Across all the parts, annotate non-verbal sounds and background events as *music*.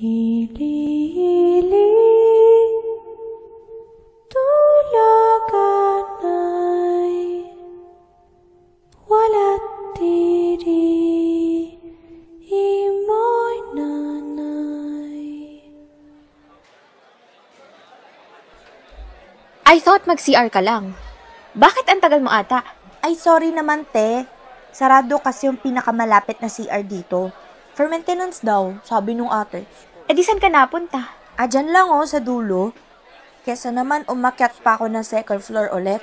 Hili-hili Tulagan ay Wala't diri Imoy nanay I thought mag-CR ka lang. Bakit ang tagal mo ata? Ay, sorry naman, te. Sarado kasi yung pinakamalapit na CR dito. For maintenance daw, sabi nung ate. E di saan ka napunta? Ah, dyan lang oh, sa dulo. Kesa naman umakyat pa ako ng second floor ulit.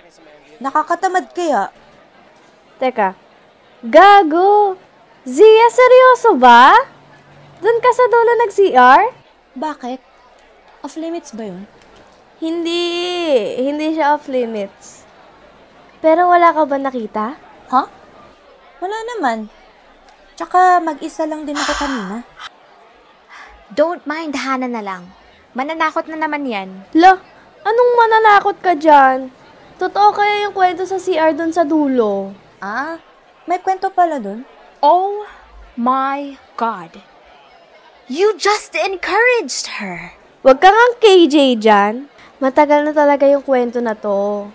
Nakakatamad kaya. Teka, gago! Zia, seryoso ba? Doon ka sa dulo nag-CR? Bakit? Off limits ba yun? Hindi, hindi siya off limits. Pero wala ka ba nakita? Ha? Wala naman. Tsaka mag-isa lang din ako kanina. Don't mind Hana na lang. Mananakot na naman yan. Lo, anong mananakot ka dyan? Totoo kaya yung kwento sa CR doon sa dulo? Ah, may kwento pala dun? Oh my God. You just encouraged her. Huwag ka ngang KJ dyan. Matagal na talaga yung kwento na to.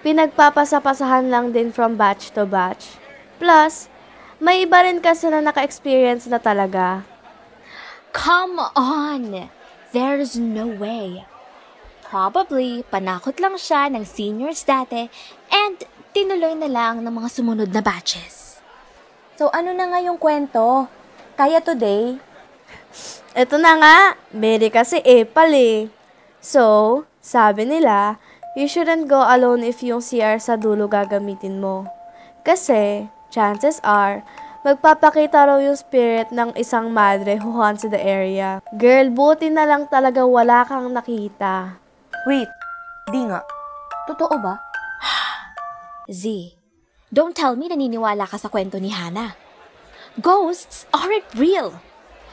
Pinagpapasapasahan lang din from batch to batch. Plus, may iba rin kasi na naka-experience na talaga. Come on. There's no way. Probably, panakot lang siya ng seniors dati and tinuloy na lang ng mga sumunod na batches. So ano na nga yung kwento? Kaya today? Ito na nga, Mary kasi epal eh. So, sabi nila, you shouldn't go alone if yung CR sa dulo gagamitin mo. Kasi, chances are, magpapakita raw yung spirit ng isang madre who haunts the area. Girl, buti na lang talaga wala kang nakita. Wait, di nga. Totoo ba? *sighs* Z, don't tell me naniniwala ka sa kwento ni Hana. Ghosts aren't real.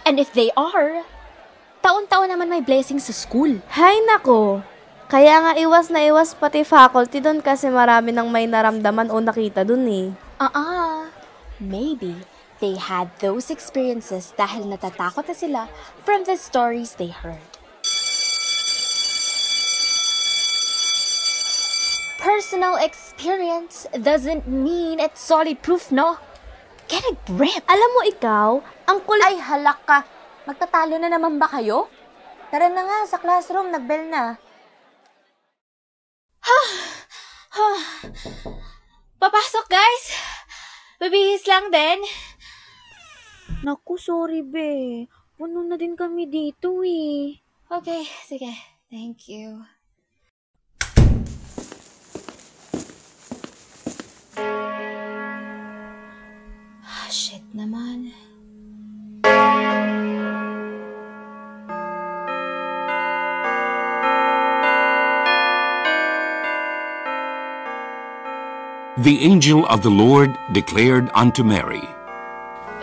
And if they are, taon-taon naman may blessings sa school. Hay nako! Kaya nga iwas na iwas pati faculty doon kasi marami nang may naramdaman o nakita doon eh. Uh-uh. Maybe they had those experiences dahil natatakot na sila from the stories they heard. Personal experience doesn't mean it's solid proof, no? Get a grip! Alam mo ikaw, ang kulit... Ay, halak ka. Magtatalo na naman ba kayo? Tara na nga, sa classroom, nagbell na. *sighs* *sighs* Papasok, guys! Babihis lang din. Naku, sorry be. Puno na din kami dito eh. Okay, sige. Thank you. Ah, shit naman. The angel of the Lord declared unto Mary,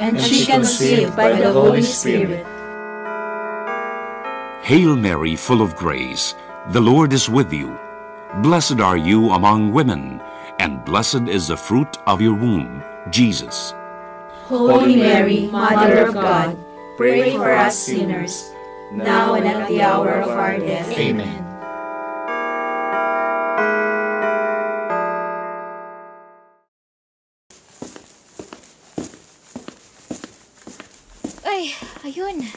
and she conceived by the Holy Spirit. Hail Mary, full of grace, the Lord is with you. Blessed are you among women, and blessed is the fruit of your womb, Jesus. Holy Mary, Mother of God, pray for us sinners, now and at the hour of our death. Amen. Ay, ayun.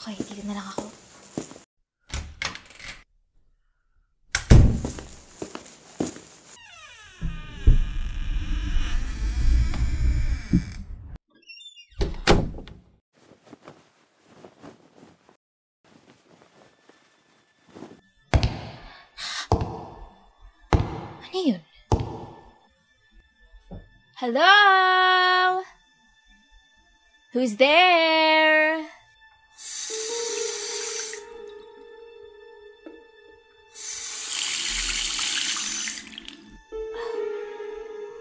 Okay, dito na lang ako. Ano yun? Hello? Who's there? *sighs*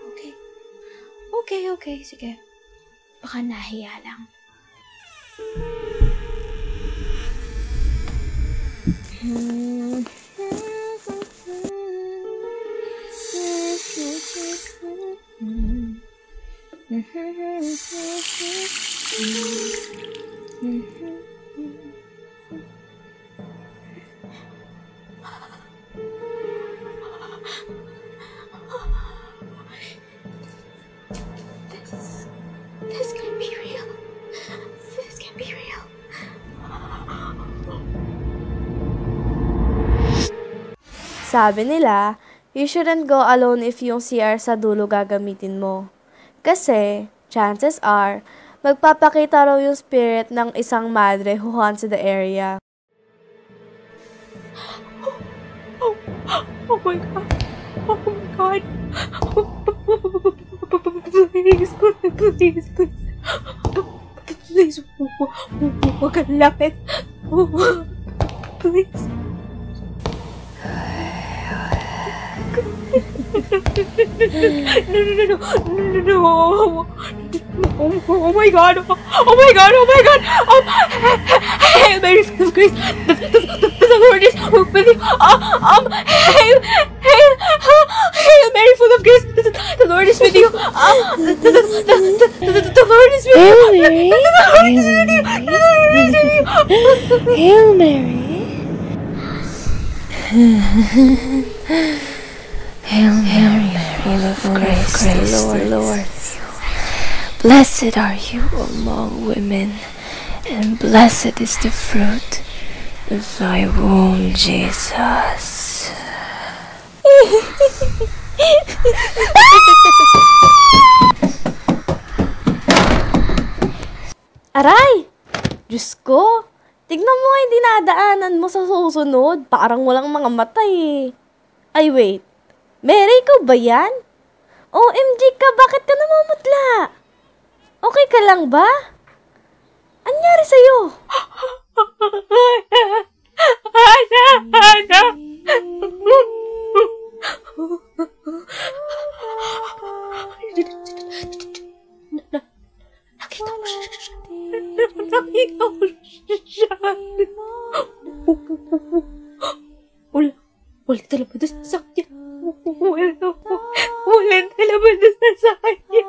Okay. Okay, okay. Sige. Baka nahiya lang. Sabi nila, you shouldn't go alone if yung CR sa dulo gagamitin mo. Kasi, chances are, magpapakita raw yung spirit ng isang madre who haunts the area. Oh my god. Oh my god. Please, please, please. Please, huwag kang lapit. Please. No, no, no, no, no, no, no. Oh, oh my god, oh my god, oh my god. Um, Hail Mary, full of grace. The, the, the, the Lord is with you. Um, um, hail, hail, hail Mary, full of grace. The, the Lord is with you. Um, the, the, the, the, the, the Lord is with you. Hail The Lord is with you. The Lord is with you. Hail Mary. *laughs* Hail Mary, full of grace, the Lord, Lord. Blessed are you among women, and blessed is the fruit of thy womb, Jesus. *laughs* Aray! Diyos ko! Tignan mo nga yung dinadaanan mo sa susunod. Parang walang mga mata eh. Ay, wait. Mary, ikaw ba yan? OMG ka, bakit ka namumutla? Okay ka lang ba? Anyari sa'yo? Nakita mo siya. Nakita mo siya. Wala. Wala talaga. 再见